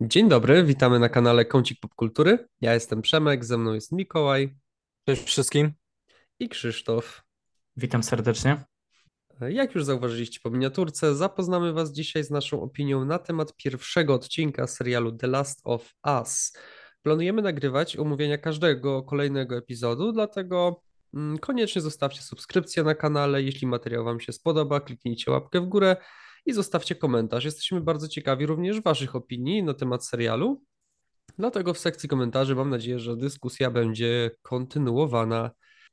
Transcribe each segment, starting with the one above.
Dzień dobry, witamy na kanale Kącik Popkultury. Ja jestem Przemek, ze mną jest Mikołaj Cześć wszystkim. i Krzysztof. Witam serdecznie. Jak już zauważyliście po miniaturce, zapoznamy Was dzisiaj z naszą opinią na temat pierwszego odcinka serialu The Last of Us. Planujemy nagrywać omówienia każdego kolejnego epizodu, dlatego mm, koniecznie zostawcie subskrypcję na kanale. Jeśli materiał Wam się spodoba, kliknijcie łapkę w górę i zostawcie komentarz. Jesteśmy bardzo ciekawi również Waszych opinii na temat serialu. Dlatego w sekcji komentarzy mam nadzieję, że dyskusja będzie kontynuowana.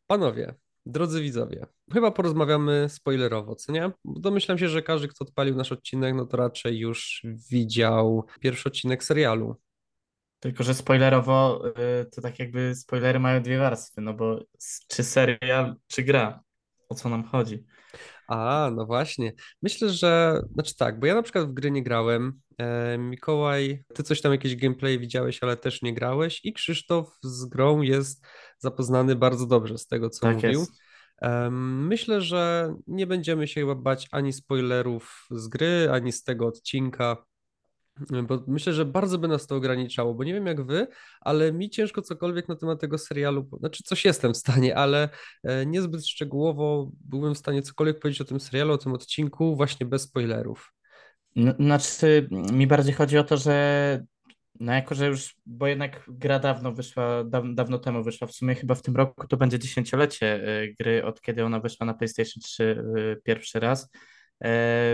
Panowie, drodzy widzowie, chyba porozmawiamy spoilerowo, co nie? Domyślam się, że każdy, kto odpalił nasz odcinek, no to raczej już widział pierwszy odcinek serialu. Tylko, że spoilerowo y, to tak jakby spoilery mają dwie warstwy, no bo czy serial, czy gra? O co nam chodzi? A, no właśnie. Myślę, że, znaczy tak, bo ja na przykład w gry nie grałem. E, Mikołaj, ty coś tam jakieś gameplay widziałeś, ale też nie grałeś. I Krzysztof z grą jest zapoznany bardzo dobrze z tego, co Tak mówił. jest. Myślę, że nie będziemy się chyba bać ani spoilerów z gry, ani z tego odcinka, bo myślę, że bardzo by nas to ograniczało, bo nie wiem jak wy, ale mi ciężko cokolwiek na temat tego serialu, znaczy coś jestem w stanie, ale e, niezbyt szczegółowo byłbym w stanie cokolwiek powiedzieć o tym serialu, o tym odcinku, właśnie bez spoilerów. Znaczy, mi bardziej chodzi o to, że no jako, że już, bo jednak gra dawno wyszła, daw, dawno temu wyszła, w sumie chyba w tym roku to będzie dziesięciolecie y, gry, od kiedy ona wyszła na PlayStation 3 y, pierwszy raz, E,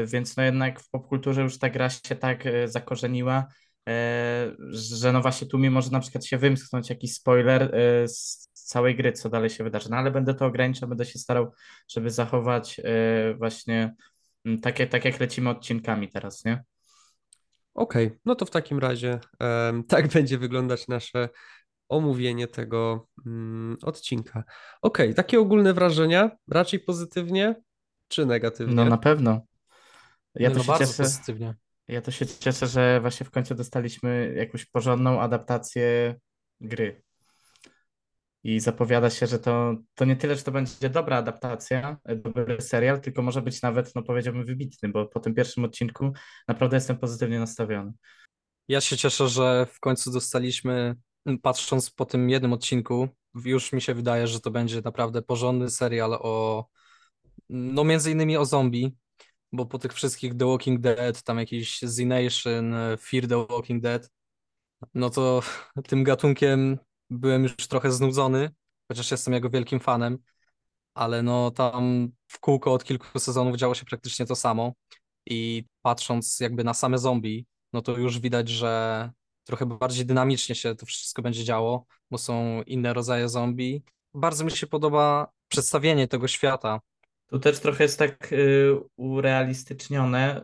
więc no jednak w popkulturze już ta gra się tak e, zakorzeniła, e, że no właśnie tu mi może na przykład się wymknąć jakiś spoiler e, z całej gry, co dalej się wydarzy, no ale będę to ograniczał, będę się starał, żeby zachować e, właśnie takie, tak jak lecimy odcinkami teraz, nie? Okej, no to w takim razie em, tak będzie wyglądać nasze omówienie tego mm, odcinka. Okej, takie ogólne wrażenia, raczej pozytywnie czy No negatywnie? na pewno. Ja Nie to no, się bardzo cieszę, pozytywnie. ja to się cieszę, że właśnie w końcu dostaliśmy jakąś porządną adaptację gry. I zapowiada się, że to, to nie tyle, że to będzie dobra adaptacja, e, dobry serial, tylko może być nawet, no powiedziałbym, wybitny, bo po tym pierwszym odcinku naprawdę jestem pozytywnie nastawiony. Ja się cieszę, że w końcu dostaliśmy, patrząc po tym jednym odcinku, już mi się wydaje, że to będzie naprawdę porządny serial o, no między innymi o zombie, bo po tych wszystkich The Walking Dead, tam jakiś Z Nation, Fear the Walking Dead, no to tym gatunkiem byłem już trochę znudzony, chociaż jestem jego wielkim fanem, ale no tam w kółko od kilku sezonów działo się praktycznie to samo i patrząc jakby na same zombie, no to już widać, że trochę bardziej dynamicznie się to wszystko będzie działo, bo są inne rodzaje zombie. Bardzo mi się podoba przedstawienie tego świata. Tu też trochę jest tak y, urealistycznione,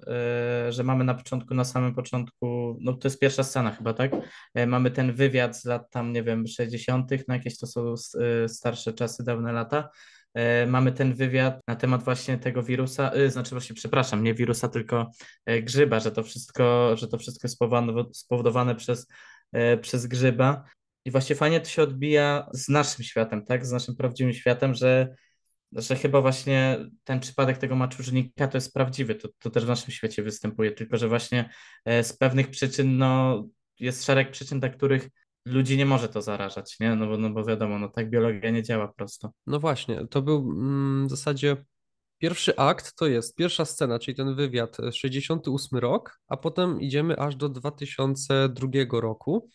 y, że mamy na początku, na samym początku, no to jest pierwsza scena chyba, tak? Y, mamy ten wywiad z lat tam, nie wiem, 60., no jakieś to są starsze czasy, dawne lata. Mamy ten wywiad na temat właśnie tego wirusa, znaczy właśnie, przepraszam, nie wirusa, tylko grzyba, że to wszystko, że to wszystko jest spowodowane, przez, przez grzyba. I właśnie fajnie to się odbija z naszym światem, tak? Z naszym prawdziwym światem, że że chyba właśnie ten przypadek tego maczurznika to jest prawdziwy, to, to też w naszym świecie występuje, tylko że właśnie e, z pewnych przyczyn, no jest szereg przyczyn, dla których ludzi nie może to zarażać, nie? No bo, no bo wiadomo, no tak biologia nie działa prosto. No właśnie, to był mm, w zasadzie pierwszy akt, to jest pierwsza scena, czyli ten wywiad, e, 68 rok, a potem idziemy aż do 2002 roku,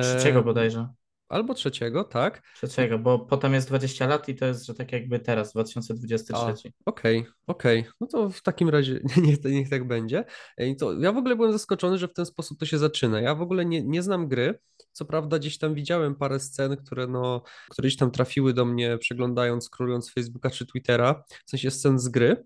Trzeciego e, bodajże. Albo trzeciego, tak? Trzeciego, bo potem jest 20 lat i to jest, że tak jakby teraz, A, 2023. okej, okej. No to w takim razie niech, niech tak będzie. I to ja w ogóle byłem zaskoczony, że w ten sposób to się zaczyna. Ja w ogóle nie, nie znam gry. Co prawda gdzieś tam widziałem parę scen, które no, które gdzieś tam trafiły do mnie przeglądając, scrollując Facebooka czy Twittera, w sensie scen z gry.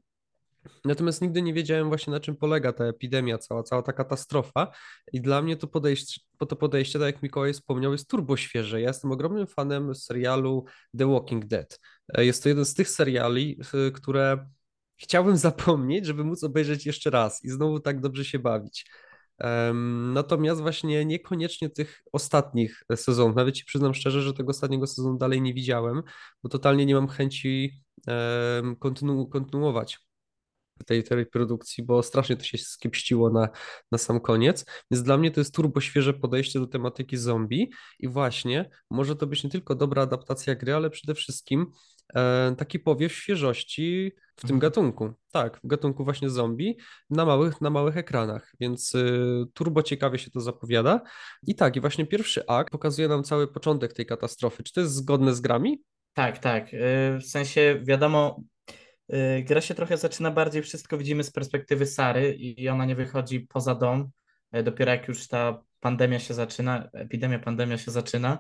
Natomiast nigdy nie wiedziałem właśnie na czym polega ta epidemia, cała, cała ta katastrofa. I dla mnie to podejście, to podejście, tak jak Mikołaj wspomniał, jest turbo świeże. Ja jestem ogromnym fanem serialu The Walking Dead. E, Jest to jeden z tych seriali, y, które chciałbym zapomnieć, żeby móc obejrzeć jeszcze raz i znowu tak dobrze się bawić. Natomiast właśnie niekoniecznie tych ostatnich sezonów. Nawet ci przyznam szczerze, że tego ostatniego sezonu dalej nie widziałem, bo totalnie nie mam chęci kontynu- kontynuować tej, tej produkcji, bo strasznie to się skiepściło na, na sam koniec. Więc dla mnie to jest turbo świeże podejście do tematyki zombie i właśnie może to być nie tylko dobra adaptacja gry, ale przede wszystkim e, taki powiew świeżości w tym Mhm. gatunku. Tak, w gatunku właśnie zombie na małych, na małych ekranach, więc y, turbo ciekawie się to zapowiada. I tak, i właśnie pierwszy akt pokazuje nam cały początek tej katastrofy. Czy to jest zgodne z grami? Tak, tak. y, W sensie wiadomo, gra się trochę zaczyna bardziej, wszystko widzimy z perspektywy Sary i ona nie wychodzi poza dom. y, Dopiero jak już ta pandemia się zaczyna, epidemia, pandemia się zaczyna,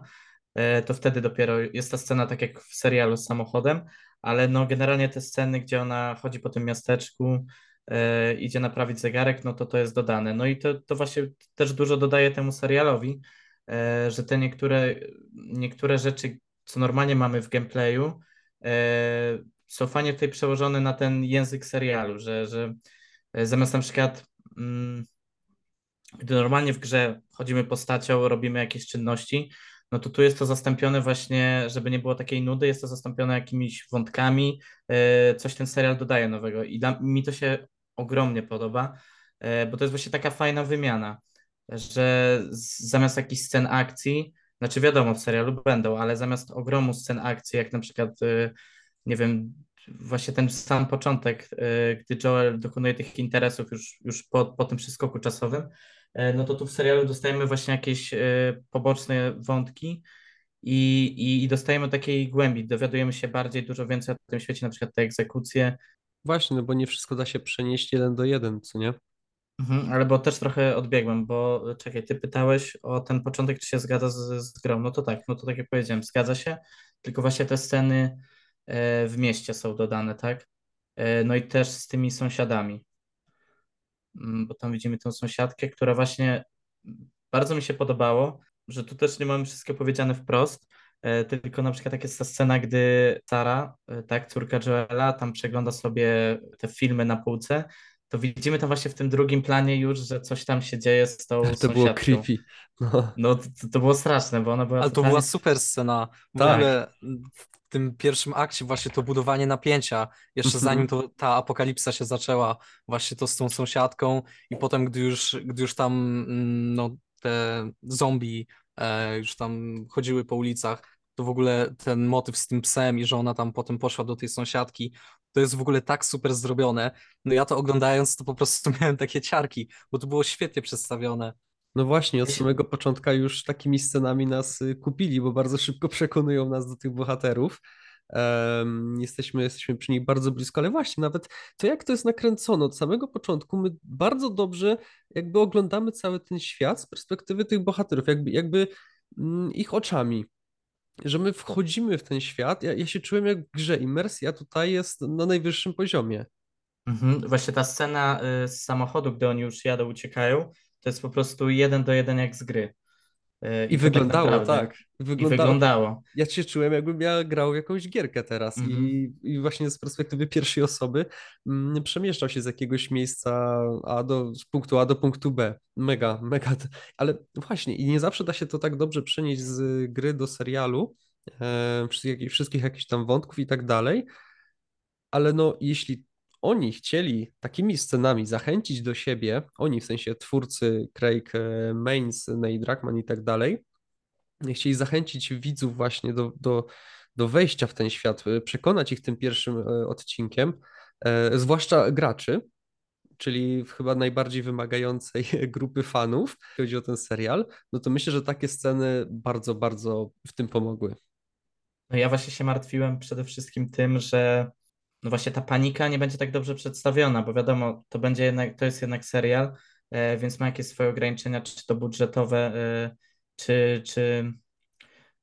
y, to wtedy dopiero jest ta scena tak jak w serialu z samochodem, ale no generalnie te sceny, gdzie ona chodzi po tym miasteczku, y, idzie naprawić zegarek, no to to jest dodane. No i to, to właśnie też dużo dodaje temu serialowi, y, że te niektóre, niektóre rzeczy co normalnie mamy w gameplayu, e, są fajnie tutaj przełożone na ten język serialu, że, że e, zamiast na przykład, mm, gdy normalnie w grze chodzimy postacią, robimy jakieś czynności, no to tu jest to zastąpione właśnie, żeby nie było takiej nudy, jest to zastąpione jakimiś wątkami, e, coś ten serial dodaje nowego. I mi to się ogromnie podoba, e, bo to jest właśnie taka fajna wymiana, że zamiast jakichś scen akcji, znaczy wiadomo, w serialu będą, ale zamiast ogromu scen akcji, jak na przykład, nie wiem, właśnie ten sam początek, y, gdy Joel dokonuje tych interesów już, już po, po tym przeskoku czasowym, y, no to tu w serialu dostajemy właśnie jakieś y, poboczne wątki i, i, i dostajemy takiej głębi, dowiadujemy się bardziej, dużo więcej o tym świecie, na przykład te egzekucje, Właśnie, no bo nie wszystko da się przenieść jeden do jeden, co nie? Mhm, ale bo też trochę odbiegłem, bo czekaj, ty pytałeś o ten początek, czy się zgadza z, z grą. No to tak, no to tak jak powiedziałem, zgadza się, tylko właśnie te sceny e, w mieście są dodane, tak? E, No i też z tymi sąsiadami, Mm, bo tam widzimy tą sąsiadkę, która właśnie bardzo mi się podobało, że tu też nie mamy wszystko powiedziane wprost, e, tylko na przykład tak jest ta scena, gdy Sara, e, tak, córka Joela, tam przegląda sobie te filmy na półce, to widzimy tam właśnie w tym drugim planie już, że coś tam się dzieje z tą To było sąsiadką. creepy. No. No to, to było straszne, bo ona była Ale to totalnie... była super scena. Tak. w tym pierwszym akcie właśnie to budowanie napięcia, jeszcze Mhm. zanim to, ta apokalipsa się zaczęła, właśnie to z tą sąsiadką i potem, gdy już, gdy już tam mm, no, te zombie e, już tam chodziły po ulicach, to w ogóle ten motyw z tym psem i że ona tam potem poszła do tej sąsiadki, to jest w ogóle tak super zrobione. No ja to oglądając, to po prostu miałem takie ciarki, bo to było świetnie przedstawione. No właśnie, od samego początka już takimi scenami nas y, kupili, bo bardzo szybko przekonują nas do tych bohaterów. Em, jesteśmy, jesteśmy przy nich bardzo blisko, ale właśnie nawet to, jak to jest nakręcone od samego początku, my bardzo dobrze jakby oglądamy cały ten świat z perspektywy tych bohaterów, jakby, jakby mm, ich oczami. Że my wchodzimy w ten świat. Ja, ja się czułem jak grze. Imersja tutaj jest na najwyższym poziomie. Mhm. Właśnie ta scena y, z samochodu, gdy oni już jadą, uciekają, to jest po prostu jeden do jeden jak z gry. Y, I to wyglądało naprawdę- tak. I Wyglądało, wyglądało. ja się czułem, jakbym ja grał w jakąś gierkę teraz Mhm. i, i właśnie z perspektywy pierwszej osoby mm, przemieszczał się z jakiegoś miejsca A do, z punktu A do punktu B. Mega, mega. Ale właśnie, i nie zawsze da się to tak dobrze przenieść z gry do serialu, e, wszystkich, wszystkich jakichś tam wątków i tak dalej, ale no jeśli oni chcieli takimi scenami zachęcić do siebie, oni w sensie twórcy Craig e, Mains, Nate Druckmann i tak dalej, chcieli zachęcić widzów właśnie do, do, do wejścia w ten świat, e, przekonać ich tym pierwszym e, odcinkiem, zwłaszcza graczy, czyli chyba najbardziej wymagającej grupy fanów, jeśli chodzi o ten serial, no to myślę, że takie sceny bardzo, bardzo w tym pomogły. No ja właśnie się martwiłem przede wszystkim tym, że no właśnie ta panika nie będzie tak dobrze przedstawiona, bo wiadomo, to będzie jednak, to jest jednak serial, e, więc ma jakieś swoje ograniczenia, czy to budżetowe, e, czy, czy,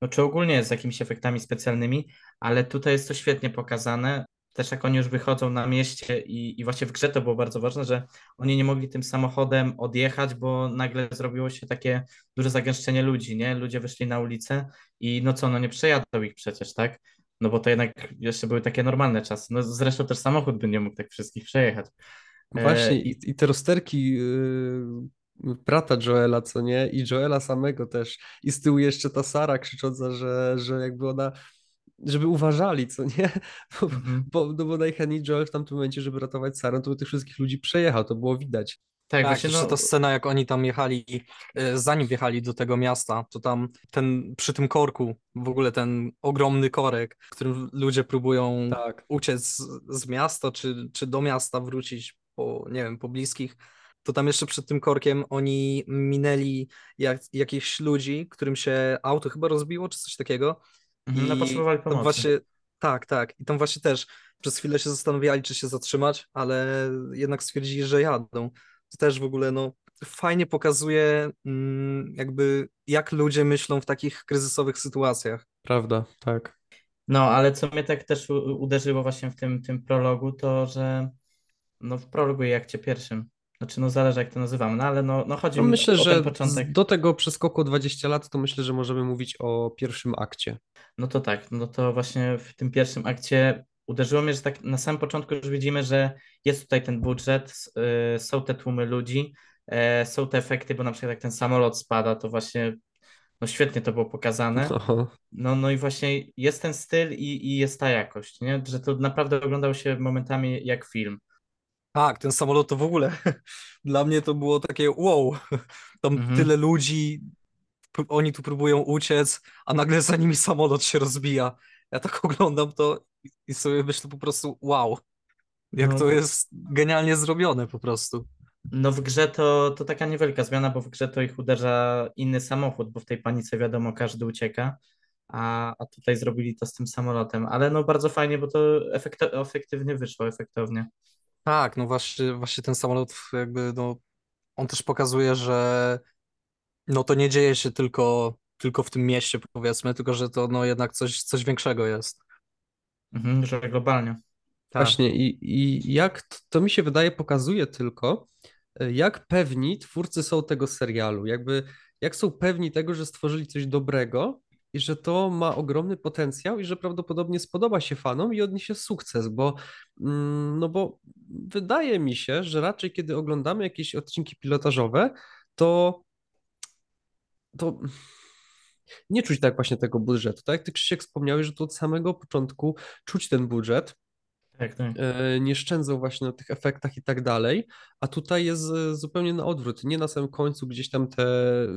no, czy ogólnie z jakimiś efektami specjalnymi, ale tutaj jest to świetnie pokazane. Też jak oni już wychodzą na mieście i, i właśnie w grze to było bardzo ważne, że oni nie mogli tym samochodem odjechać, bo nagle zrobiło się takie duże zagęszczenie ludzi, nie? Ludzie wyszli na ulicę i no co, no nie przejadą ich przecież, tak? No bo to jednak jeszcze były takie normalne czasy. No zresztą też samochód by nie mógł tak wszystkich przejechać. E, Właśnie i- i, i te rozterki yy, brata Joela, co nie? I Joela samego też. I z tyłu jeszcze ta Sara krzycząca, że, że jakby ona żeby uważali, co nie? Bo, Mhm. bo, no bo najchętniej Joel w tamtym momencie, żeby ratować Sarę, to by tych wszystkich ludzi przejechał, to było widać. Tak, Tak, właśnie no, ta scena, jak oni tam jechali, e, zanim wjechali do tego miasta, to tam ten, przy tym korku, w ogóle ten ogromny korek, w którym ludzie próbują Tak. uciec z, z miasta, czy, czy do miasta wrócić po, nie wiem, po bliskich, to tam jeszcze przed tym korkiem oni minęli jak, jakichś ludzi, którym się auto chyba rozbiło, czy coś takiego. Mhm, no, potrzebowali pomocy. właśnie, tak, tak. I tam właśnie też przez chwilę się zastanawiali, czy się zatrzymać, ale jednak stwierdzili, że jadą. To też w ogóle, no, fajnie pokazuje mm, jakby jak ludzie myślą w takich kryzysowych sytuacjach. Prawda, tak. No, ale co mnie tak też uderzyło właśnie w tym, tym prologu, to że no w prologu i akcie pierwszym, znaczy no zależy jak to nazywamy, no ale no, no chodzi No mi myślę, o że ten początek. do tego przeskoku o 20 lat, to myślę, że możemy mówić o pierwszym akcie. No to tak, no to właśnie w tym pierwszym akcie uderzyło mnie, że tak na samym początku już widzimy, że jest tutaj ten budżet, y, są te tłumy ludzi, e, są te efekty, bo na przykład jak ten samolot spada, to właśnie no świetnie to było pokazane. Oho. No, no i właśnie jest ten styl i, i jest ta jakość, nie? Że to naprawdę oglądał się momentami jak film. Tak, ten samolot to w ogóle dla mnie to było takie wow, tam Mhm. tyle ludzi, oni tu próbują uciec, a nagle za nimi samolot się rozbija. Ja tak oglądam to i- sobie myślę po prostu wow, jak No, to jest genialnie zrobione po prostu. No w grze to, to taka niewielka zmiana, bo w grze to ich uderza inny samochód, bo w tej panice wiadomo każdy ucieka, a, a tutaj zrobili to z tym samolotem, ale no bardzo fajnie, bo to efekto, efektywnie wyszło, efektownie. Tak, no właśnie, właśnie ten samolot jakby, no, on też pokazuje, że no to nie dzieje się tylko, tylko w tym mieście powiedzmy, tylko że to no jednak coś, coś większego jest. Mhm, że globalnie. Tak. Właśnie i, i jak t- to mi się wydaje pokazuje tylko, e, jak pewni twórcy są tego serialu, jakby jak są pewni tego, że stworzyli coś dobrego i że to ma ogromny potencjał i że prawdopodobnie spodoba się fanom i odniesie sukces, bo mm, no bo wydaje mi się, że raczej kiedy oglądamy jakieś odcinki pilotażowe, to to nie czuć tak właśnie tego budżetu. Tak jak ty Krzysiek wspomniałeś, że to od samego początku czuć ten budżet Tak, tak. e, nie szczędzą właśnie na tych efektach i tak dalej, a tutaj jest e, zupełnie na odwrót. Nie na samym końcu gdzieś tam te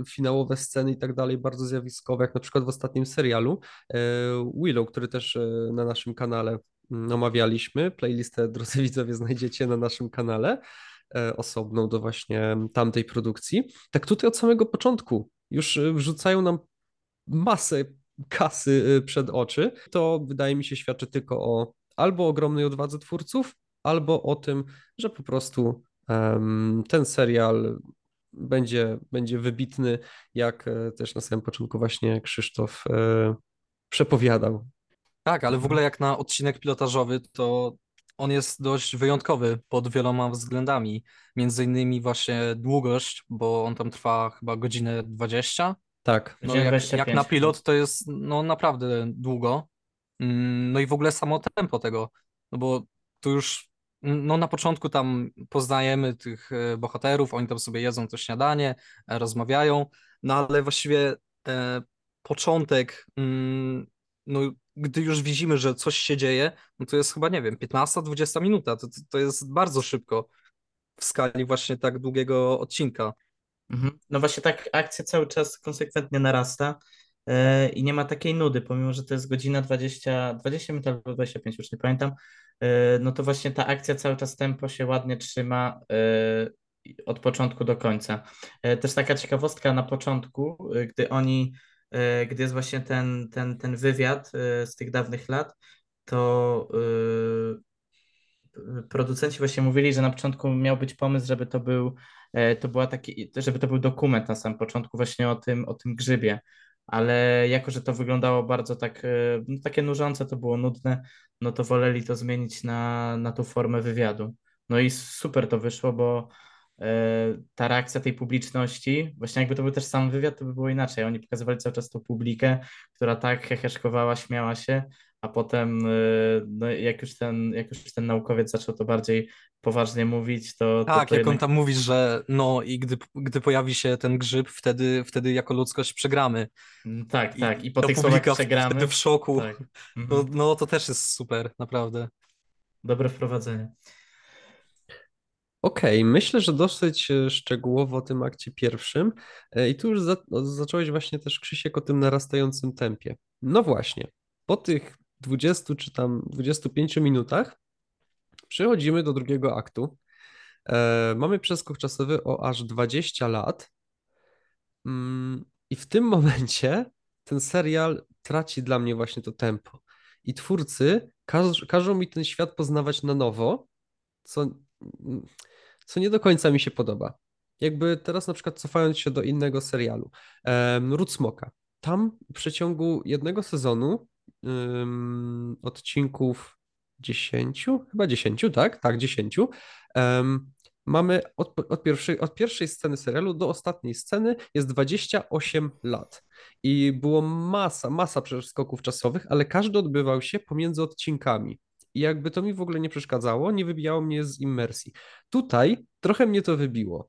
finałowe sceny i tak dalej bardzo zjawiskowe, jak na przykład w ostatnim serialu e, Willow, który też na naszym kanale mm, omawialiśmy. Playlistę, drodzy widzowie, znajdziecie na naszym kanale osobną do właśnie tamtej produkcji. Tak tutaj od samego początku już wrzucają nam masę kasy y, przed oczy, to wydaje mi się świadczy tylko o albo ogromnej odwadze twórców, albo o tym, że po prostu em, ten serial będzie, będzie wybitny, jak e, też na samym początku właśnie Krzysztof e, przepowiadał. Tak, ale w ogóle jak na odcinek pilotażowy, to on jest dość wyjątkowy pod wieloma względami. Między innymi właśnie długość, bo on tam trwa chyba godzinę 20. Tak, No jak, 25 jak na pilot to jest no naprawdę długo. Mm, No i w ogóle samo tempo tego, no bo tu już no na początku tam poznajemy tych e, bohaterów, oni tam sobie jedzą to śniadanie, e, rozmawiają, no ale właściwie e, początek, mm, no gdy już widzimy, że coś się dzieje, no to jest chyba, nie wiem, 15-20 minuta, to, to, to jest bardzo szybko w skali właśnie tak długiego odcinka. Mhm. No właśnie tak akcja cały czas konsekwentnie narasta e, i nie ma takiej nudy, pomimo, że to jest godzina 20, 20 minut albo 25, już nie pamiętam, e, no to właśnie ta akcja cały czas tempo się ładnie trzyma e, od początku do końca. Też taka ciekawostka na początku, gdy oni, gdy jest właśnie ten, ten, ten wywiad z tych dawnych lat, to producenci właśnie mówili, że na początku miał być pomysł, żeby to był, e, to była taki, żeby to był dokument na samym początku właśnie o tym, o tym grzybie, ale jako, że to wyglądało bardzo tak, e, no, takie nużące, to było nudne, no to woleli to zmienić na, na tą formę wywiadu. No i super to wyszło, bo e, ta reakcja tej publiczności, właśnie jakby to był też sam wywiad, to by było inaczej. Oni pokazywali cały czas tą publikę, która tak heheszkowała, śmiała się, a potem y, no, jak, już ten, jak już ten naukowiec zaczął to bardziej poważnie mówić, to... Tak, to, to jak jednak... on tam mówi, że no i gdy, gdy pojawi się ten grzyb, wtedy, wtedy jako ludzkość przegramy. Mm, Tak, tak, i I po tych słowach przegramy. wtedy w szoku. Tak. No, Mhm. no to też jest super, naprawdę. Dobre wprowadzenie. Okej, myślę, że dosyć e, szczegółowo o tym akcie pierwszym. E, I tu już za, o, zacząłeś właśnie też, Krzysiek, o tym narastającym tempie. No właśnie, po tych 20 czy tam 25 minutach przechodzimy do drugiego aktu. E, mamy przeskok czasowy o aż 20 lat. Mm, I w tym momencie ten serial traci dla mnie właśnie to tempo. I twórcy każ, każą mi ten świat poznawać na nowo, co, co nie do końca mi się podoba. Jakby teraz na przykład cofając się do innego serialu, um, Ród. Tam w przeciągu jednego sezonu um, odcinków 10, chyba 10, tak? Tak, 10. Um, mamy od, od, pierwszej, od pierwszej sceny serialu do ostatniej sceny jest 28 lat. I było masa, masa przeskoków czasowych, ale każdy odbywał się pomiędzy odcinkami. I jakby to mi w ogóle nie przeszkadzało, nie wybijało mnie z immersji. Tutaj trochę mnie to wybiło.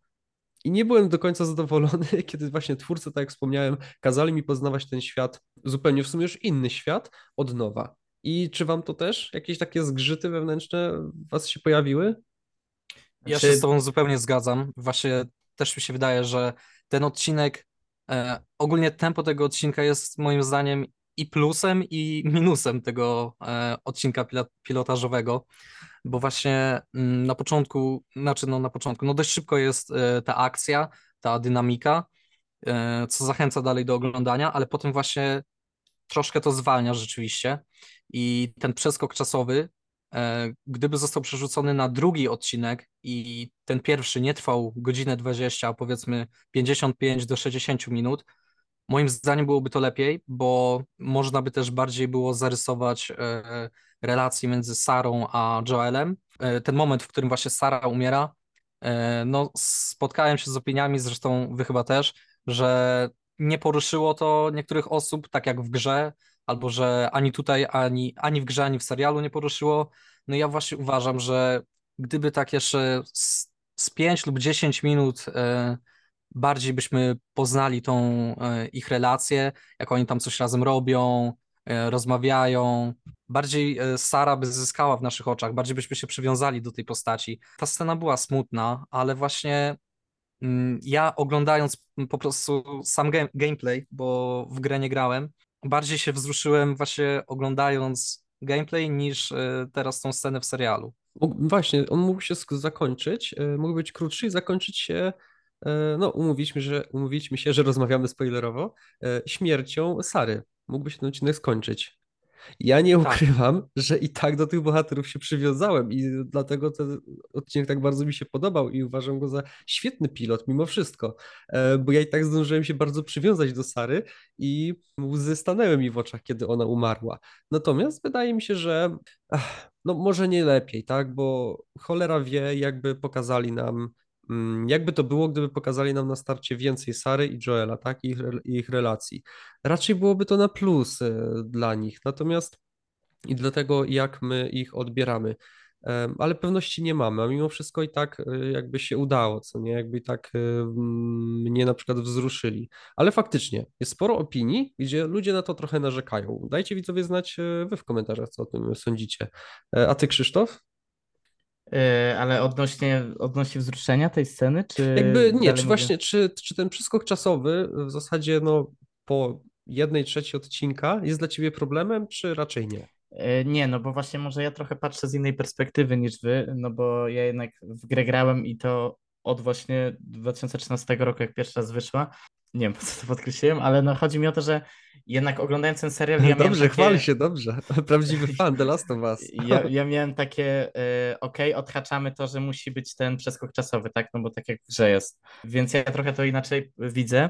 I nie byłem do końca zadowolony, kiedy właśnie twórcy, tak jak wspomniałem, kazali mi poznawać ten świat, zupełnie w sumie już inny świat, od nowa. I czy wam to też jakieś takie zgrzyty wewnętrzne w was się pojawiły? Ja Znaczy- się z tobą zupełnie zgadzam. Właśnie też mi się wydaje, że ten odcinek, e, ogólnie tempo tego odcinka jest moim zdaniem i plusem, i minusem tego e, odcinka pilotażowego, bo właśnie mm, na początku, znaczy no na początku, no dość szybko jest e, ta akcja, ta dynamika, e, co zachęca dalej do oglądania, ale potem właśnie troszkę to zwalnia rzeczywiście i ten przeskok czasowy, gdyby został przerzucony na drugi odcinek i ten pierwszy nie trwał godzinę 20, a powiedzmy 55 do 60 minut, moim zdaniem byłoby to lepiej, bo można by też bardziej było zarysować e, relacje między Sarą a Joelem. E, Ten moment, w którym właśnie Sara umiera, e, no spotkałem się z opiniami, zresztą wy chyba też, że nie poruszyło to niektórych osób, tak jak w grze, albo że ani tutaj, ani, ani w grze, ani w serialu nie poruszyło. No ja właśnie uważam, że gdyby tak jeszcze z, z 5 lub 10 minut bardziej byśmy poznali tą e, ich relację, jak oni tam coś razem robią, e, rozmawiają. Bardziej e, Sara by zyskała w naszych oczach, bardziej byśmy się przywiązali do tej postaci. Ta scena była smutna, ale właśnie mm, ja oglądając po prostu sam game, gameplay, bo w grę nie grałem, bardziej się wzruszyłem właśnie oglądając gameplay niż teraz tą scenę w serialu. Właśnie, on mógł się zakończyć, mógł być krótszy i zakończyć się, no umówiliśmy, że, umówiliśmy się, że rozmawiamy spoilerowo, e, śmiercią Sary. Mógłby się ten odcinek skończyć. Ja nie Tak. ukrywam, że i tak do tych bohaterów się przywiązałem i dlatego ten odcinek tak bardzo mi się podobał i uważam go za świetny pilot mimo wszystko, e, bo ja i tak zdążyłem się bardzo przywiązać do Sary i łzy stanęły mi w oczach, kiedy ona umarła. Natomiast wydaje mi się, że no może nie lepiej, tak, bo cholera wie, jakby pokazali nam, jakby to było, gdyby pokazali nam na starcie więcej Sary i Joela, tak, ich, ich relacji. Raczej byłoby to na plus e, dla nich, natomiast i dlatego jak my ich odbieramy. Ale pewności nie mamy, a mimo wszystko i tak e, jakby się udało, co nie, jakby i tak e, mm, mnie na przykład wzruszyli. Ale faktycznie jest sporo opinii, gdzie ludzie na to trochę narzekają. Dajcie widzowie znać wy w komentarzach, co o tym sądzicie. A ty, Krzysztof? E, ale odnośnie, odnośnie wzruszenia tej sceny, czy Jakby nie, czy mówię- właśnie, czy, czy ten przeskok czasowy w zasadzie no po jednej trzeciej odcinka jest dla ciebie problemem, czy raczej nie? E, Nie, no bo właśnie może ja trochę patrzę z innej perspektywy niż wy, no bo ja jednak w grę grałem i to od właśnie 2013 roku, jak pierwszy raz wyszła. Nie wiem, po co to podkreśliłem, ale no chodzi mi o to, że jednak oglądając ten serial, ja dobrze, takie... chwal się, dobrze. Prawdziwy fan The Last of Us. Ja, ja miałem takie, e, okej, odhaczamy to, że musi być ten przeskok czasowy, tak? No bo tak jak w grze jest. Więc ja trochę to inaczej widzę,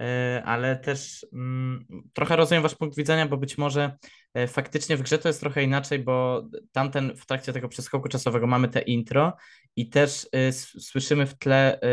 e, ale też mm, trochę rozumiem wasz punkt widzenia, bo być może e, faktycznie w grze to jest trochę inaczej, bo tamten w trakcie tego przeskoku czasowego mamy te intro i też s- słyszymy w tle e,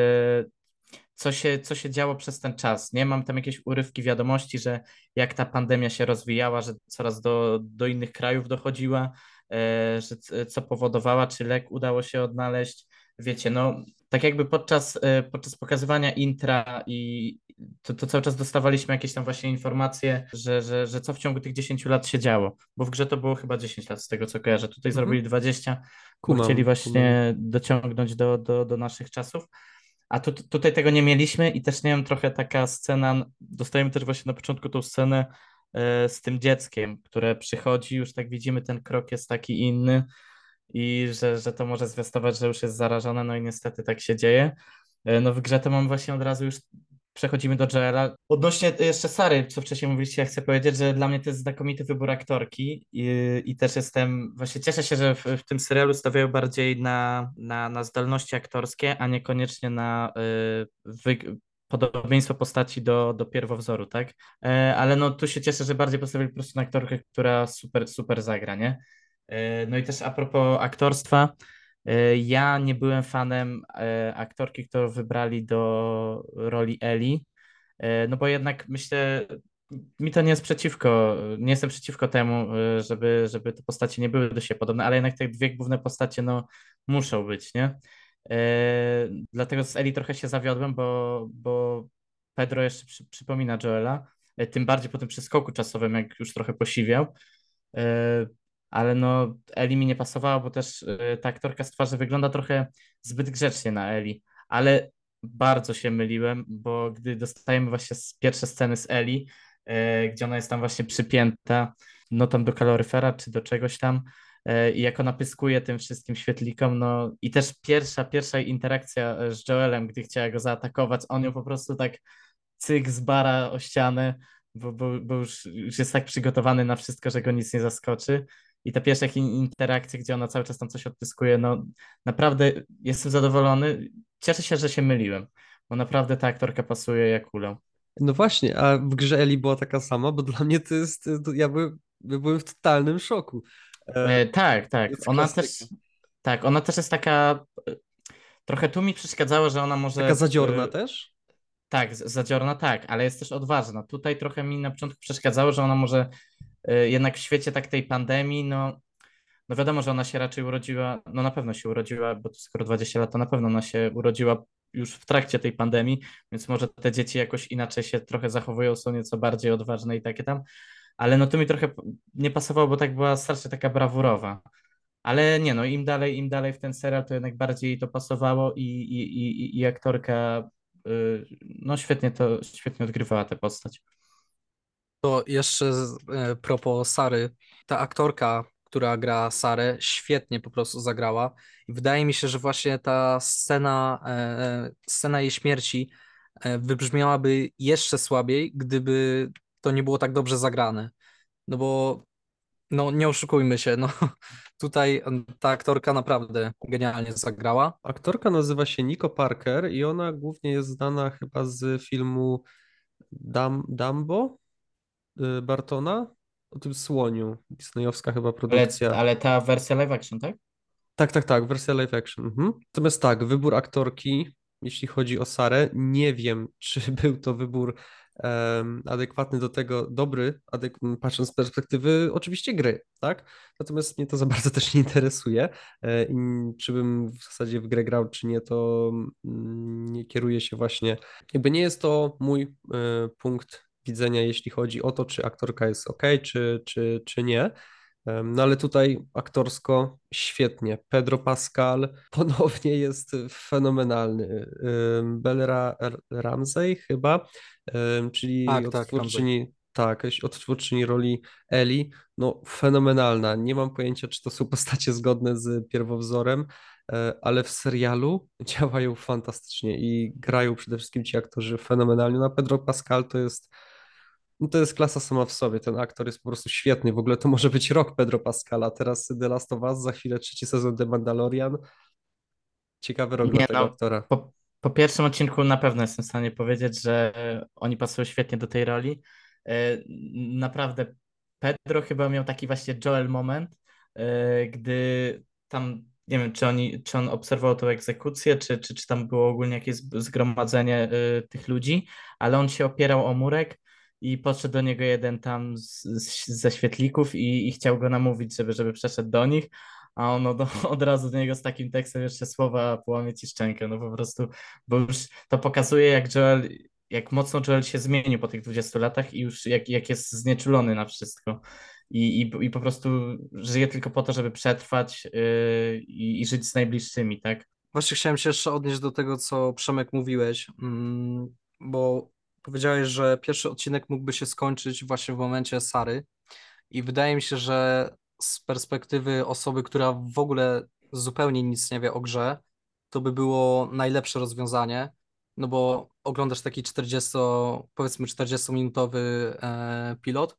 co się, co się działo przez ten czas. Nie mam tam jakieś urywki wiadomości, że jak ta pandemia się rozwijała, że coraz do, do innych krajów dochodziła, e, że co powodowała, czy lek udało się odnaleźć. Wiecie, no tak jakby podczas, e, podczas pokazywania intra i to, to cały czas dostawaliśmy jakieś tam właśnie informacje, że, że, że co w ciągu tych 10 lat się działo, bo w grze to było chyba 10 lat z tego co kojarzę, tutaj mhm. zrobili 20, kumam, chcieli właśnie kumam. dociągnąć do, do, do naszych czasów. A tu, tutaj tego nie mieliśmy i też nie wiem, trochę taka scena, dostajemy też właśnie na początku tą scenę e, z tym dzieckiem, które przychodzi, już tak widzimy, ten krok jest taki inny i że, że to może zwiastować, że już jest zarażone, no i niestety tak się dzieje. E, no w grze to mam właśnie od razu już przechodzimy do Joela. Odnośnie jeszcze Sary, co wcześniej mówiliście, ja chcę powiedzieć, że dla mnie to jest znakomity wybór aktorki i, i też jestem, właśnie cieszę się, że w, w, tym serialu stawiają bardziej na, na, na zdolności aktorskie, a niekoniecznie na y, wy, podobieństwo postaci do, do pierwowzoru, tak? E, ale no tu się cieszę, że bardziej postawili po prostu na aktorkę, która super, super zagra, nie? E, no i też a propos aktorstwa, E, ja nie byłem fanem e, aktorki, którą wybrali do roli Eli, e, no bo jednak myślę, mi to nie jest przeciwko, nie jestem przeciwko temu, żeby, żeby te postacie nie były do siebie podobne, ale jednak te dwie główne postacie no, muszą być, nie? Dlatego z Eli trochę się zawiodłem, bo, bo Pedro jeszcze przy, przypomina Joela, tym bardziej po tym przeskoku czasowym, jak już trochę posiwiał ale no Eli mi nie pasowała, bo też y, ta aktorka z twarzy wygląda trochę zbyt grzecznie na Eli, ale bardzo się myliłem, bo gdy dostajemy właśnie pierwsze sceny z Eli, y, gdzie ona jest tam właśnie przypięta, no tam do kaloryfera czy do czegoś tam, y, i jak ona pyskuje tym wszystkim świetlikom, no i też pierwsza, pierwsza interakcja z Joelem, gdy chciała go zaatakować, on ją po prostu tak cyk z bara o ścianę, bo, bo, bo już, już jest tak przygotowany na wszystko, że go nic nie zaskoczy i te pierwsze interakcje, gdzie ona cały czas tam coś odpyskuje, no naprawdę jestem zadowolony. Cieszę się, że się myliłem, bo naprawdę ta aktorka pasuje jak kulą. No właśnie, a w grze Eli była taka sama, bo dla mnie to jest, to ja byłem, byłem w totalnym szoku. E, e tak, tak. Ona też, tak, ona też jest taka, trochę tu mi przeszkadzało, że ona może... Taka zadziorna e, też? Tak, zadziorna tak, ale jest też odważna. Tutaj trochę mi na początku przeszkadzało, że ona może jednak w świecie tak tej pandemii, no, no wiadomo, że ona się raczej urodziła, no na pewno się urodziła, bo skoro 20 lat, to na pewno ona się urodziła już w trakcie tej pandemii, więc może te dzieci jakoś inaczej się trochę zachowują, są nieco bardziej odważne i takie tam, ale no to mi trochę nie pasowało, bo tak była strasznie taka brawurowa. Ale nie no, im dalej, im dalej w ten serial, to jednak bardziej to pasowało i, i, i, i aktorka y, no świetnie to, świetnie odgrywała tę postać. To jeszcze e, propos Sary, ta aktorka, która gra Sarę, świetnie po prostu zagrała. I wydaje mi się, że właśnie ta scena, e, scena jej śmierci e, wybrzmiałaby jeszcze słabiej, gdyby to nie było tak dobrze zagrane. No bo no nie oszukujmy się, no tutaj ta aktorka naprawdę genialnie zagrała. Aktorka nazywa się Nico Parker i ona głównie jest znana chyba z filmu Dam Dumbo, Bartona o tym słoniu. Disneyowska chyba produkcja. Ale, ale ta wersja live action, tak? Tak, tak, tak, wersja live action. Mhm. Natomiast tak, wybór aktorki, jeśli chodzi o Sarę, nie wiem, czy był to wybór um, adekwatny do tego, dobry, adek- patrząc z perspektywy oczywiście gry, tak? Natomiast mnie to za bardzo też nie interesuje. E, czy bym w zasadzie w grę grał, czy nie, to mm, nie kieruję się właśnie. Jakby nie jest to mój e, punkt widzenia, jeśli chodzi o to, czy aktorka jest ok, czy, czy, czy nie. No ale tutaj aktorsko świetnie. Pedro Pascal ponownie jest fenomenalny. Bella Ramsey chyba, czyli tak, tak odtwórczyni, tak, tak, odtwórczyni roli Eli, no fenomenalna. Nie mam pojęcia, czy to są postacie zgodne z pierwowzorem, e, ale w serialu działają fantastycznie i grają przede wszystkim ci aktorzy fenomenalnie. Na no, Pedro Pascal to jest no to jest klasa sama w sobie. Ten aktor jest po prostu świetny. W ogóle to może być rok Pedro Pascala. Teraz The Last of Us, za chwilę trzeci sezon The Mandalorian. Ciekawy rok Nie, dla tego no, aktora. Po, po, pierwszym odcinku na pewno jestem w stanie powiedzieć, że oni pasują świetnie do tej roli. E, naprawdę Pedro chyba miał taki właśnie Joel moment, e, gdy tam nie wiem, czy, oni, czy on obserwował tą egzekucję, czy, czy, czy tam było ogólnie jakieś zgromadzenie y, tych ludzi, ale on się opierał o murek i podszedł do niego jeden tam z, z, ze świetlików i, i chciał go namówić, żeby, żeby przeszedł do nich, a on od, od razu do niego z takim tekstem jeszcze słowa połamie ci szczękę, no po prostu, bo już to pokazuje, jak Joel, jak mocno Joel się zmienił po tych 20 latach i już jak, jak jest znieczulony na wszystko i, i, i po prostu żyje tylko po to, żeby przetrwać yy, i, i żyć z najbliższymi, tak? Właśnie chciałem się jeszcze odnieść do tego, co Przemek mówiłeś, mm, bo powiedziałeś, że pierwszy odcinek mógłby się skończyć właśnie w momencie Sary i wydaje mi się, że z perspektywy osoby, która w ogóle zupełnie nic nie wie o grze, to by było najlepsze rozwiązanie, no bo oglądasz taki 40, powiedzmy 40-minutowy e, pilot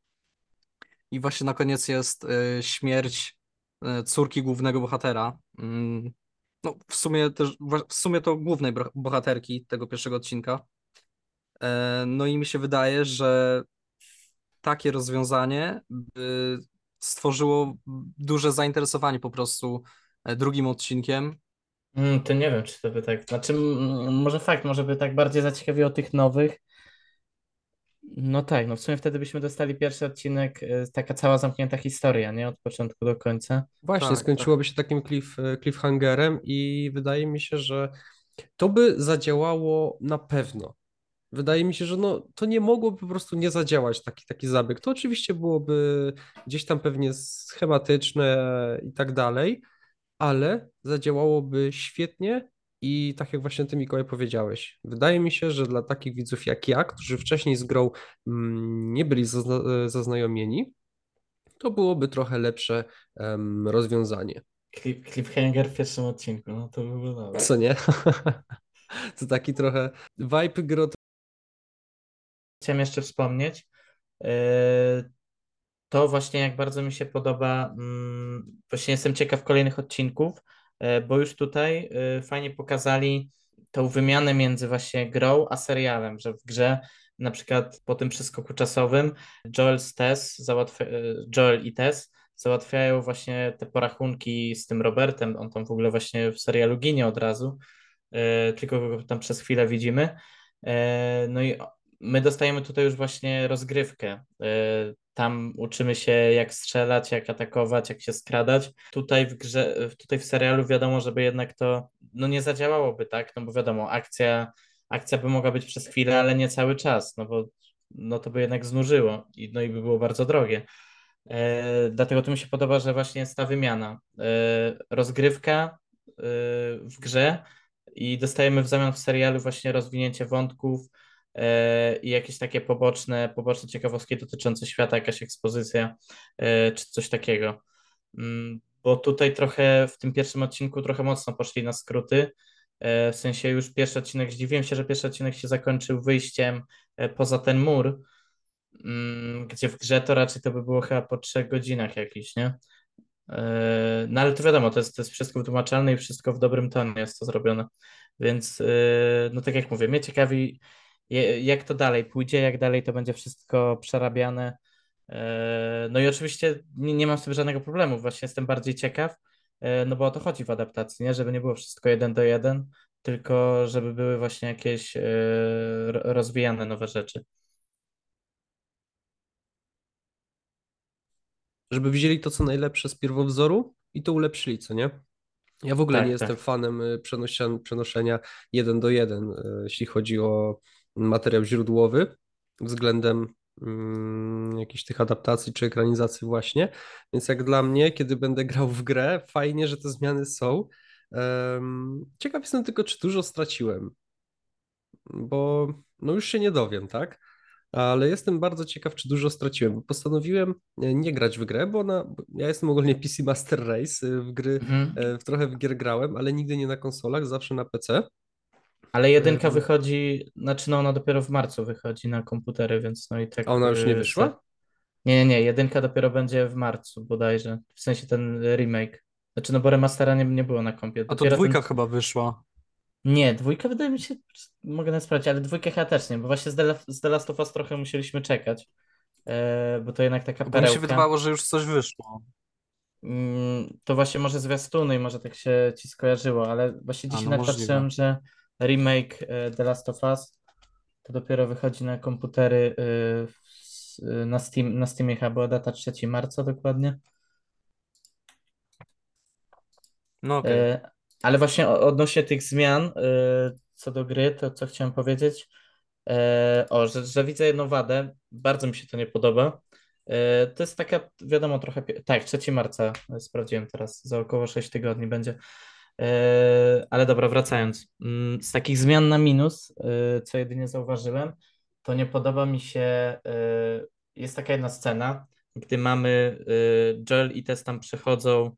i właśnie na koniec jest e, śmierć e, córki głównego bohatera. Mm, no, w sumie też, w sumie to głównej bohaterki tego pierwszego odcinka. E, no i mi się wydaje, że takie rozwiązanie by stworzyło duże zainteresowanie po prostu drugim odcinkiem. Mm, to nie wiem, czy to by tak. Znaczy, może fakt, może by tak bardziej zaciekawiło tych nowych, no tak, no w sumie wtedy byśmy dostali pierwszy odcinek, e, taka cała zamknięta historia, nie? Od początku do końca. Właśnie, Tak, skończyłoby się takim cliff, e, cliffhangerem i wydaje mi się, że to by zadziałało na pewno. Wydaje mi się, że no, to nie mogłoby po prostu nie zadziałać taki, taki zabieg. To oczywiście byłoby gdzieś tam pewnie schematyczne i tak dalej, ale zadziałałoby świetnie i tak jak właśnie ty Mikołaj powiedziałeś, wydaje mi się, że dla takich widzów jak ja, którzy wcześniej z grą mm, nie byli zazna zaznajomieni, to byłoby trochę lepsze um, rozwiązanie. Clip, cliffhanger w pierwszym odcinku, no to by było dobre. Co nie? to taki trochę vibe gry. Chciałem jeszcze wspomnieć, yy, to właśnie jak bardzo mi się podoba, mm, właśnie jestem ciekaw kolejnych odcinków, E, bo już tutaj e, fajnie pokazali tą wymianę między właśnie grą a serialem, że w grze na przykład po tym przeskoku czasowym Joel, Tess załatwia, Joel i Tess załatwiają właśnie te porachunki z tym Robertem, on tam w ogóle właśnie w serialu ginie od razu, tylko go tam przez chwilę widzimy. No i my dostajemy tutaj już właśnie rozgrywkę. Tam uczymy się, jak strzelać, jak atakować, jak się skradać. Tutaj w grze, tutaj w serialu wiadomo, żeby jednak to no nie zadziałałoby, tak? No bo wiadomo, akcja, akcja by mogła być przez chwilę, ale nie cały czas, no bo no to by jednak znużyło i, no i by było bardzo drogie. E, dlatego to mi się podoba, że właśnie jest ta wymiana. E, rozgrywka e, w grze i dostajemy w zamian w serialu właśnie rozwinięcie wątków, E, i jakieś takie poboczne, poboczne ciekawostki dotyczące świata, jakaś ekspozycja e, czy coś takiego. Mm, bo tutaj trochę w tym pierwszym odcinku trochę mocno poszli na skróty. E, w sensie już pierwszy odcinek, zdziwiłem się, że pierwszy odcinek się zakończył wyjściem poza ten mur, mm, gdzie w grze to raczej to by było chyba po trzech godzinach jakiś, nie? No ale to wiadomo, to jest, to jest wszystko wytłumaczalne i wszystko w dobrym tonie jest to zrobione. Więc no tak jak mówię, mnie ciekawi jak to dalej pójdzie, jak dalej to będzie wszystko przerabiane. E, no i oczywiście nie, nie mam z tym żadnego problemu, właśnie jestem bardziej ciekaw, e, no bo o to chodzi w adaptacji, nie? żeby nie było wszystko jeden do jeden, tylko żeby były właśnie jakieś e, rozwijane nowe rzeczy. Żeby wzięli to, co najlepsze z pierwowzoru i to ulepszyli, co nie? Ja w ogóle tak, nie tak. jestem fanem przenoszenia jeden do jeden, jeśli chodzi o materiał źródłowy względem mm, jakichś tych adaptacji czy ekranizacji właśnie. Więc jak dla mnie, kiedy będę grał w grę, fajnie, że te zmiany są. Um, ciekaw jestem tylko, czy dużo straciłem, bo no już się nie dowiem, tak? Ale jestem bardzo ciekaw, czy dużo straciłem. Postanowiłem nie grać w grę, bo ona, ja jestem ogólnie PC Master Race, w gry, mhm. E, w trochę w gier grałem, ale nigdy nie na konsolach, zawsze na PC. Ale jedynka wychodzi, znaczy no ona dopiero w marcu wychodzi na komputery, więc no i tak. A ona już nie y, wyszła? Nie, nie, nie, jedynka dopiero będzie w marcu bodajże, w sensie ten remake. Znaczy no bo remastera nie, nie było na kompie. A to dwójka ten... chyba wyszła. Nie, dwójka wydaje mi się, mogę nawet sprawdzić, ale dwójkę chyba też nie, bo właśnie z The, z The Last of Us trochę musieliśmy czekać, e, bo to jednak taka perełka. Bo mi się wydawało, że już coś wyszło. Mm, To właśnie może zwiastuny i może tak się ci skojarzyło, ale właśnie A, dzisiaj no możliwe. patrzyłem, że remake e, The Last of Us to dopiero wychodzi na komputery e, e, na Steam, na Steamie chyba była data 3 marca dokładnie. No. E, Ale właśnie odnośnie tych zmian co do gry, to co chciałem powiedzieć, o, że, że widzę jedną wadę, bardzo mi się to nie podoba. To jest taka, wiadomo, trochę, tak, 3 marca sprawdziłem teraz, za około 6 tygodni będzie. E, Ale dobra, wracając. Mm, Z takich zmian na minus, e, co jedynie zauważyłem, to nie podoba mi się, e, jest taka jedna scena, gdy mamy Joel i Tess tam przechodzą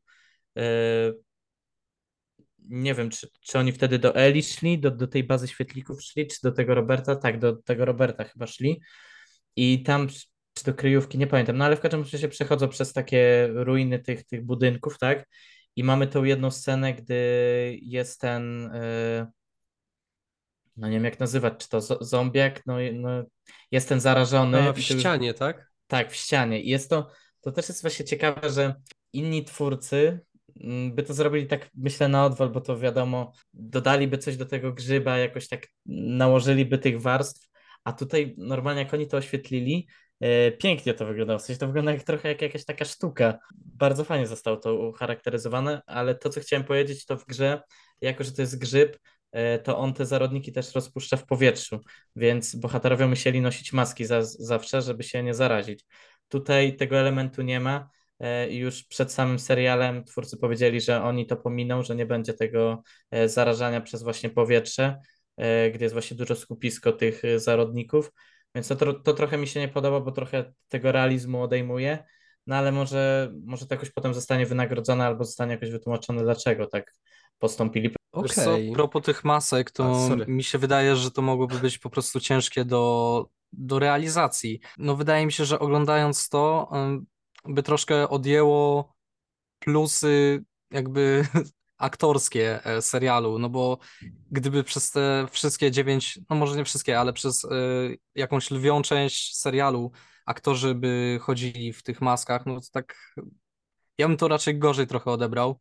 nie wiem, czy, czy oni wtedy do Eli szli, do, do tej bazy świetlików szli, czy do tego Roberta? Tak, do tego Roberta chyba szli. I tam, czy do kryjówki, nie pamiętam, no ale w każdym razie przechodzą przez takie ruiny tych, tych budynków, tak? I mamy tą jedną scenę, gdy jest ten, yy, no nie wiem jak nazywać, czy to zo- zombiak, no, no jest ten zarażony. I w już- ścianie, tak? tak, w ścianie. I jest to, to też jest właśnie ciekawe, że inni twórcy mm, by to zrobili tak, myślę, na odwal, bo to wiadomo, dodaliby coś do tego grzyba, jakoś tak nałożyliby tych warstw, a tutaj normalnie jak oni to oświetlili, pięknie to wyglądało. W sensie to wygląda jak, trochę jak jakaś taka sztuka. Bardzo fajnie zostało to ucharakteryzowane, ale to, co chciałem powiedzieć, to w grze, jako że to jest grzyb, e, to on te zarodniki też rozpuszcza w powietrzu, więc bohaterowie musieli nosić maski za, zawsze, żeby się nie zarazić. Tutaj tego elementu nie ma e, już przed samym serialem twórcy powiedzieli, że oni to pominą, że nie będzie tego e, zarażania przez właśnie powietrze, e, gdzie jest właśnie dużo skupisko tych e, zarodników, więc to, to trochę mi się nie podoba, bo trochę tego realizmu odejmuje, no ale może, może to jakoś potem zostanie wynagrodzone albo zostanie jakoś wytłumaczone, dlaczego tak postąpili. Wiesz co, Okej. a propos tych masek, to A, mi się wydaje, że to mogłoby być po prostu ciężkie do, do realizacji. No wydaje mi się, że oglądając to, by troszkę odjęło plusy jakby aktorskie e, serialu, no bo gdyby przez te wszystkie dziewięć, no może nie wszystkie, ale przez y, jakąś lwią część serialu aktorzy by chodzili w tych maskach, no to tak ja bym to raczej gorzej trochę odebrał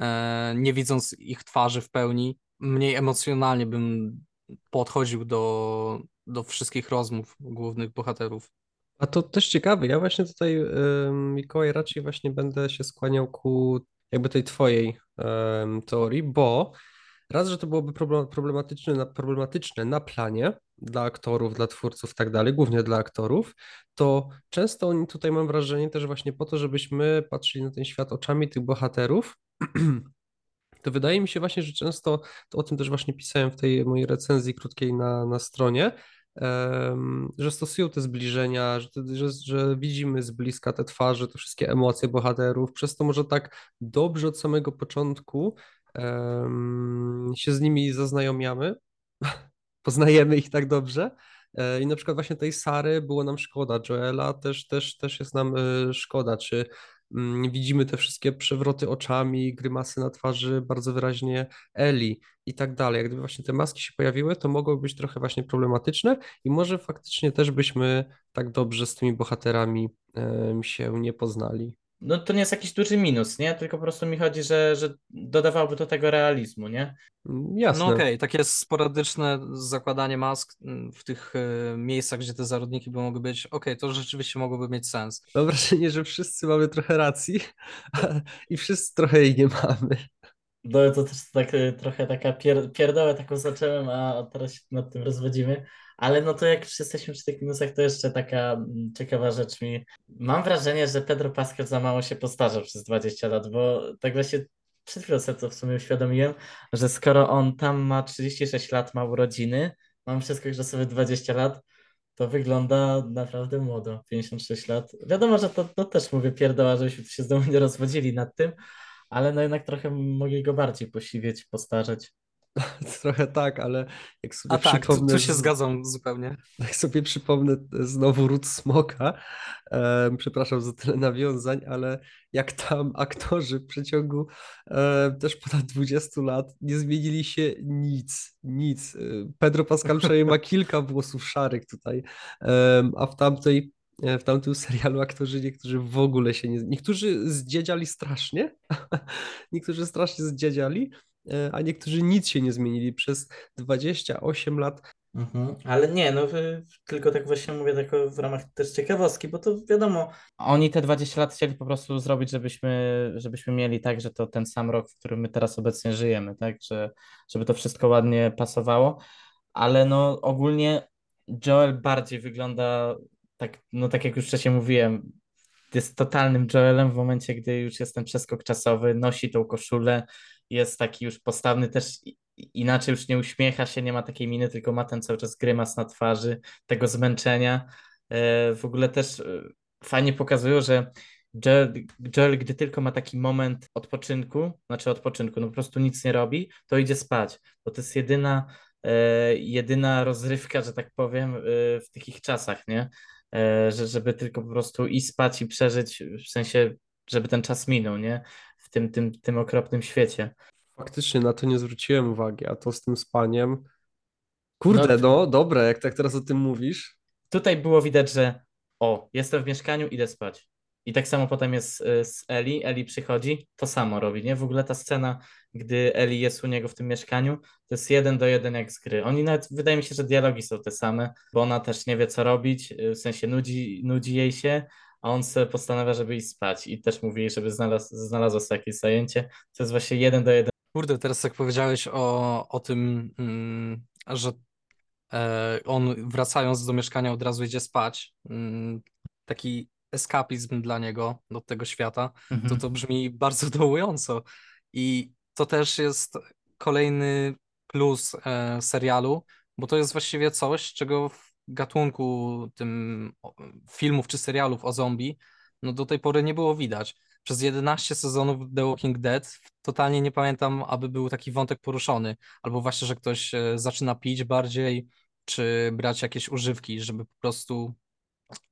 e, nie widząc ich twarzy w pełni, mniej emocjonalnie bym podchodził do, do wszystkich rozmów głównych bohaterów. A to też ciekawe. Ja właśnie tutaj, Mikołaj, raczej właśnie będę się skłaniał ku jakby tej twojej em, teorii, bo raz, że to byłoby problem- problematyczne na, problematyczne na planie dla aktorów, dla twórców i tak dalej, głównie dla aktorów, to często oni tutaj mam wrażenie też właśnie po to, żebyśmy patrzyli na ten świat oczami tych bohaterów, to wydaje mi się właśnie, że często, to o tym też właśnie pisałem w tej mojej recenzji krótkiej na, na stronie, że stosują te zbliżenia, że, że, że widzimy z bliska te twarze, te wszystkie emocje bohaterów, przez to może tak dobrze od samego początku em, się z nimi zaznajomiamy, poznajemy ich tak dobrze. E, I na przykład właśnie tej Sary było nam szkoda, Joela też, też, też jest nam e, szkoda, czy widzimy te wszystkie przewroty oczami, grymasy na twarzy, bardzo wyraźnie Eli i tak dalej. Jak gdyby właśnie te maski się pojawiły, to mogłyby być trochę właśnie problematyczne i może faktycznie też byśmy tak dobrze z tymi bohaterami się nie poznali. No to nie jest jakiś duży minus, nie? Tylko po prostu mi chodzi, że, że dodawałoby do tego realizmu, nie? Mm, Jasne. No okej, takie sporadyczne zakładanie mask mm, w tych e, miejscach, gdzie te zarodniki by mogły być, okej, to rzeczywiście mogłoby mieć sens. Mam wrażenie, że wszyscy mamy trochę racji i wszyscy trochę jej nie mamy. No to też tak y, trochę taka pier, pierdołę taką zacząłem, a teraz się nad tym rozwodzimy. Ale no to jak już jesteśmy przy tych minusach, to jeszcze taka mm, ciekawa rzecz mi. Mam wrażenie, że Pedro Pascal za mało się postarzał przez 20 lat, bo tak właśnie przed chwilą sobie to w sumie uświadomiłem, że skoro on tam ma 36 lat, ma urodziny, mam wszystko już sobie 20 lat, to wygląda naprawdę młodo, 56 lat. Wiadomo, że to, to też mówię pierdoła, żebyśmy się z domu nie rozwodzili nad tym, ale no jednak trochę mogli go bardziej posiwieć, postarzeć. Trochę tak, ale jak sobie A tak, tu, przypomnę, tu się zgadzam zupełnie. jak sobie przypomnę znowu Ród Smoka, em, przepraszam za tyle nawiązań, ale jak tam aktorzy w przeciągu em, też ponad 20 lat nie zmienili się nic, nic. Y, Pedro Pascal przynajmniej ma kilka włosów szarych tutaj, em, a w tamtej w tamtym serialu aktorzy niektórzy w ogóle się nie... Niektórzy zdziedziali strasznie, niektórzy strasznie zdziedziali, a niektórzy nic się nie zmienili przez 28 lat. Mhm. Ale nie, no tylko tak właśnie mówię tak w ramach też ciekawostki, bo to wiadomo, oni te 20 lat chcieli po prostu zrobić, żebyśmy, żebyśmy mieli tak, że to ten sam rok, w którym my teraz obecnie żyjemy, tak, że, żeby to wszystko ładnie pasowało, ale no ogólnie Joel bardziej wygląda tak, no tak jak już wcześniej mówiłem, jest totalnym Joelem w momencie, gdy już jest ten przeskok czasowy, nosi tą koszulę, jest taki już postawny też inaczej już nie uśmiecha się, nie ma takiej miny, tylko ma ten cały czas grymas na twarzy, tego zmęczenia. E, w ogóle też e, fajnie pokazują, że Joel, Joel, gdy tylko ma taki moment odpoczynku, znaczy odpoczynku, no po prostu nic nie robi, to idzie spać, bo to jest jedyna, e, jedyna rozrywka, że tak powiem, w takich czasach, nie? Że, żeby tylko po prostu i spać i przeżyć, w sensie, żeby ten czas minął, nie? W tym, tym, tym okropnym świecie. Faktycznie na to nie zwróciłem uwagi, a to z tym spaniem. Kurde, no, no dobre, jak tak teraz o tym mówisz. Tutaj było widać, że o, jestem w mieszkaniu, idę spać. I tak samo potem jest y, z Eli. Eli przychodzi, to samo robi, nie? W ogóle ta scena, gdy Eli jest u niego w tym mieszkaniu, to jest jeden do jeden jak z gry. Oni nawet, wydaje mi się, że dialogi są te same, bo ona też nie wie, co robić, y, w sensie nudzi, nudzi jej się, a on sobie postanawia, żeby iść spać i też mówi, żeby znalazł, znalazło sobie jakieś zajęcie. To jest właśnie jeden do jeden Kurde, teraz jak powiedziałeś o, o tym, mm, że e, on wracając do mieszkania od razu idzie spać, mm, taki eskapizm dla niego do tego świata, mhm. to to brzmi bardzo dołująco. I to też jest kolejny plus e, serialu, bo to jest właściwie coś, czego w gatunku tym filmów czy serialów o zombie, no do tej pory nie było widać przez 11 sezonów The Walking Dead totalnie nie pamiętam, aby był taki wątek poruszony. Albo właśnie, że ktoś e, zaczyna pić bardziej, czy brać jakieś używki, żeby po prostu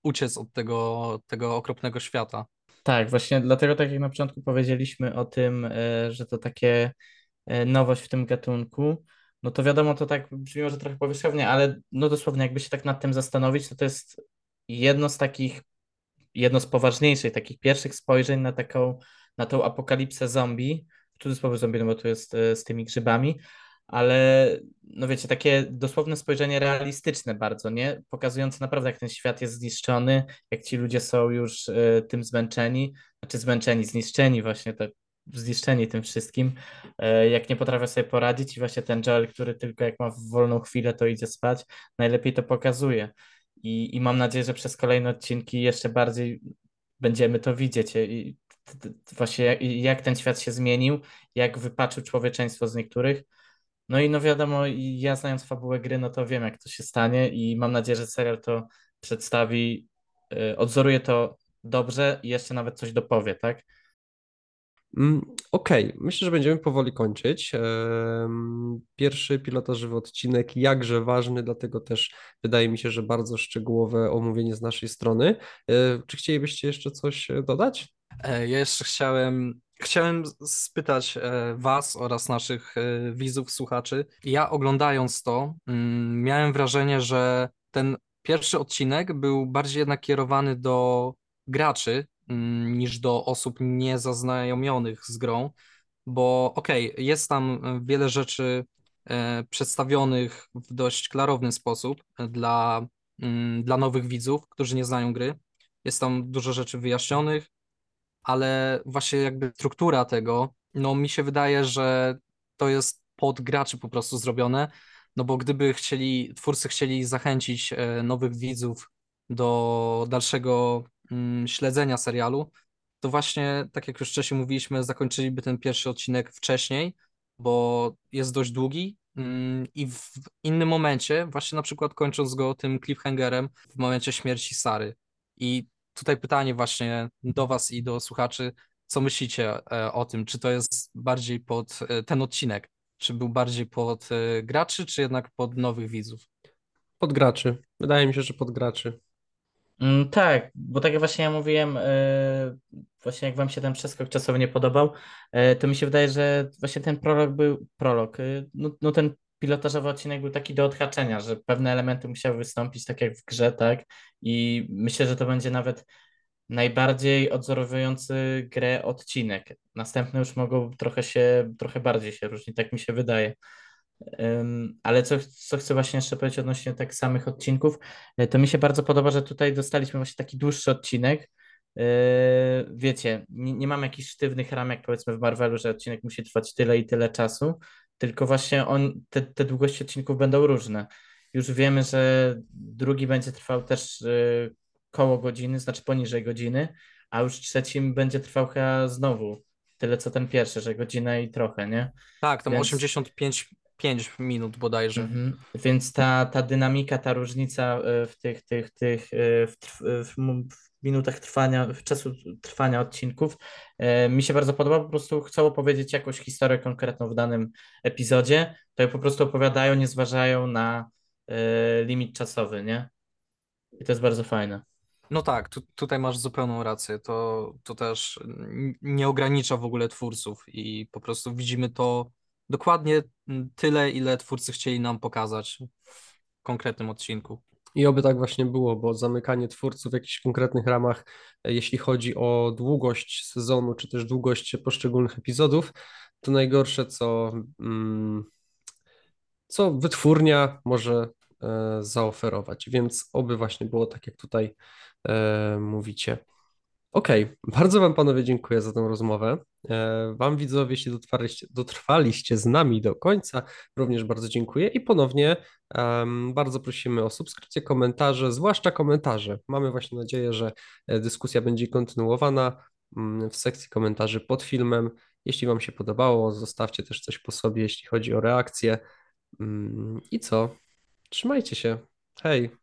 uciec od tego, tego okropnego świata. Tak, właśnie dlatego tak jak na początku powiedzieliśmy o tym, e, że to takie e, nowość w tym gatunku, no to wiadomo, to tak brzmi może trochę powierzchownie, ale no dosłownie jakby się tak nad tym zastanowić, to to jest jedno z takich jedno z poważniejszych, takich pierwszych spojrzeń na taką, na tą apokalipsę zombie, w cudzysłowie zombie, no bo to jest e, z tymi grzybami, ale no wiecie, takie dosłowne spojrzenie realistyczne bardzo, nie? Pokazujące naprawdę, jak ten świat jest zniszczony, jak ci ludzie są już y, tym zmęczeni, znaczy zmęczeni, zniszczeni właśnie, tak zniszczeni tym wszystkim, y, jak nie potrafią sobie poradzić i właśnie ten Joel, który tylko jak ma wolną chwilę, to idzie spać, najlepiej to pokazuje i, i mam nadzieję, że przez kolejne odcinki jeszcze bardziej będziemy to widzieć i właśnie jak, jak ten świat się zmienił, jak wypaczył człowieczeństwo z niektórych. No i no wiadomo, ja znając fabułę gry, no to wiem jak to się stanie i mam nadzieję, że serial to przedstawi, yy, odzoruje to dobrze i jeszcze nawet coś dopowie, tak? Mm, okej, okay. myślę, że będziemy powoli kończyć. Pierwszy pilotażywy odcinek, jakże ważny, dlatego też wydaje mi się, że bardzo szczegółowe omówienie z naszej strony. E, czy chcielibyście jeszcze coś e, dodać? E, ja jeszcze chciałem, chciałem spytać Was oraz naszych widzów, słuchaczy. Ja oglądając to, mm, miałem wrażenie, że ten pierwszy odcinek był bardziej jednak kierowany do graczy, niż do osób niezaznajomionych z grą, bo okej, okay, jest tam wiele rzeczy e, przedstawionych w dość klarowny sposób dla, mm, dla nowych widzów, którzy nie znają gry. Jest tam dużo rzeczy wyjaśnionych, ale właśnie jakby struktura tego, no mi się wydaje, że to jest pod graczy po prostu zrobione, no bo gdyby chcieli, twórcy chcieli zachęcić e, nowych widzów do dalszego mm, śledzenia serialu, to właśnie, tak jak już wcześniej mówiliśmy, zakończyliby ten pierwszy odcinek wcześniej, bo jest dość długi mm, i w innym momencie, właśnie na przykład kończąc go tym cliffhangerem w momencie śmierci Sary. I tutaj pytanie właśnie do Was i do słuchaczy, co myślicie e, o tym? Czy to jest bardziej pod e, ten odcinek? Czy był bardziej pod e, graczy, czy jednak pod nowych widzów? Pod graczy. Wydaje mi się, że pod graczy. Mm, tak, bo tak jak właśnie ja mówiłem, e, właśnie jak wam się ten przeskok czasowy nie podobał, e, to mi się wydaje, że właśnie ten prolog był prolog. E, no, no ten pilotażowy odcinek był taki do odhaczenia, że pewne elementy musiały wystąpić tak jak w grze, tak? I myślę, że to będzie nawet najbardziej odzorowujący grę odcinek. Następne już mogą trochę się, trochę bardziej się różnić, tak mi się wydaje. Ale co, co chcę właśnie jeszcze powiedzieć odnośnie tak samych odcinków, e, to mi się bardzo podoba, że tutaj dostaliśmy właśnie taki dłuższy odcinek. Yy, Wiecie, nie, nie mamy jakichś sztywnych ram, jak powiedzmy w Marvelu, że odcinek musi trwać tyle i tyle czasu, tylko właśnie on, te, te długości odcinków będą różne. Już wiemy, że drugi będzie trwał też yy, koło godziny, znaczy poniżej godziny, a już trzecim będzie trwał chyba znowu tyle co ten pierwszy, że godzinę i trochę, nie? Tak, tam Więc- 85 5 minut bodajże. Mhm. Więc ta, ta dynamika, ta różnica y, w tych, tych, tych y, w, trw- w, w minutach trwania, w czasu trwania odcinków mi się bardzo podoba. Po prostu chcą opowiedzieć jakąś historię konkretną w danym epizodzie, to ją po prostu opowiadają, nie zważają na limit czasowy, nie? I to jest bardzo fajne. No tak, tu, tutaj masz zupełną rację. To, to też nie ogranicza w ogóle twórców i po prostu widzimy to dokładnie mm, tyle, ile twórcy chcieli nam pokazać w konkretnym odcinku. I oby tak właśnie było, bo zamykanie twórców w jakichś konkretnych ramach, e, jeśli chodzi o długość sezonu, czy też długość poszczególnych epizodów, to najgorsze, co, mm, co wytwórnia może e, zaoferować. Więc oby właśnie było tak, jak tutaj e, mówicie. Okej, bardzo Wam panowie dziękuję za tę rozmowę. E, Wam widzowie, jeśli dotrwaliście, z nami do końca, również bardzo dziękuję i ponownie bardzo prosimy o subskrypcję, komentarze, zwłaszcza komentarze. Mamy właśnie nadzieję, że e, dyskusja będzie kontynuowana mm, w sekcji komentarzy pod filmem. Jeśli Wam się podobało, zostawcie też coś po sobie, jeśli chodzi o reakcję. Mm, I co? Trzymajcie się. Hej.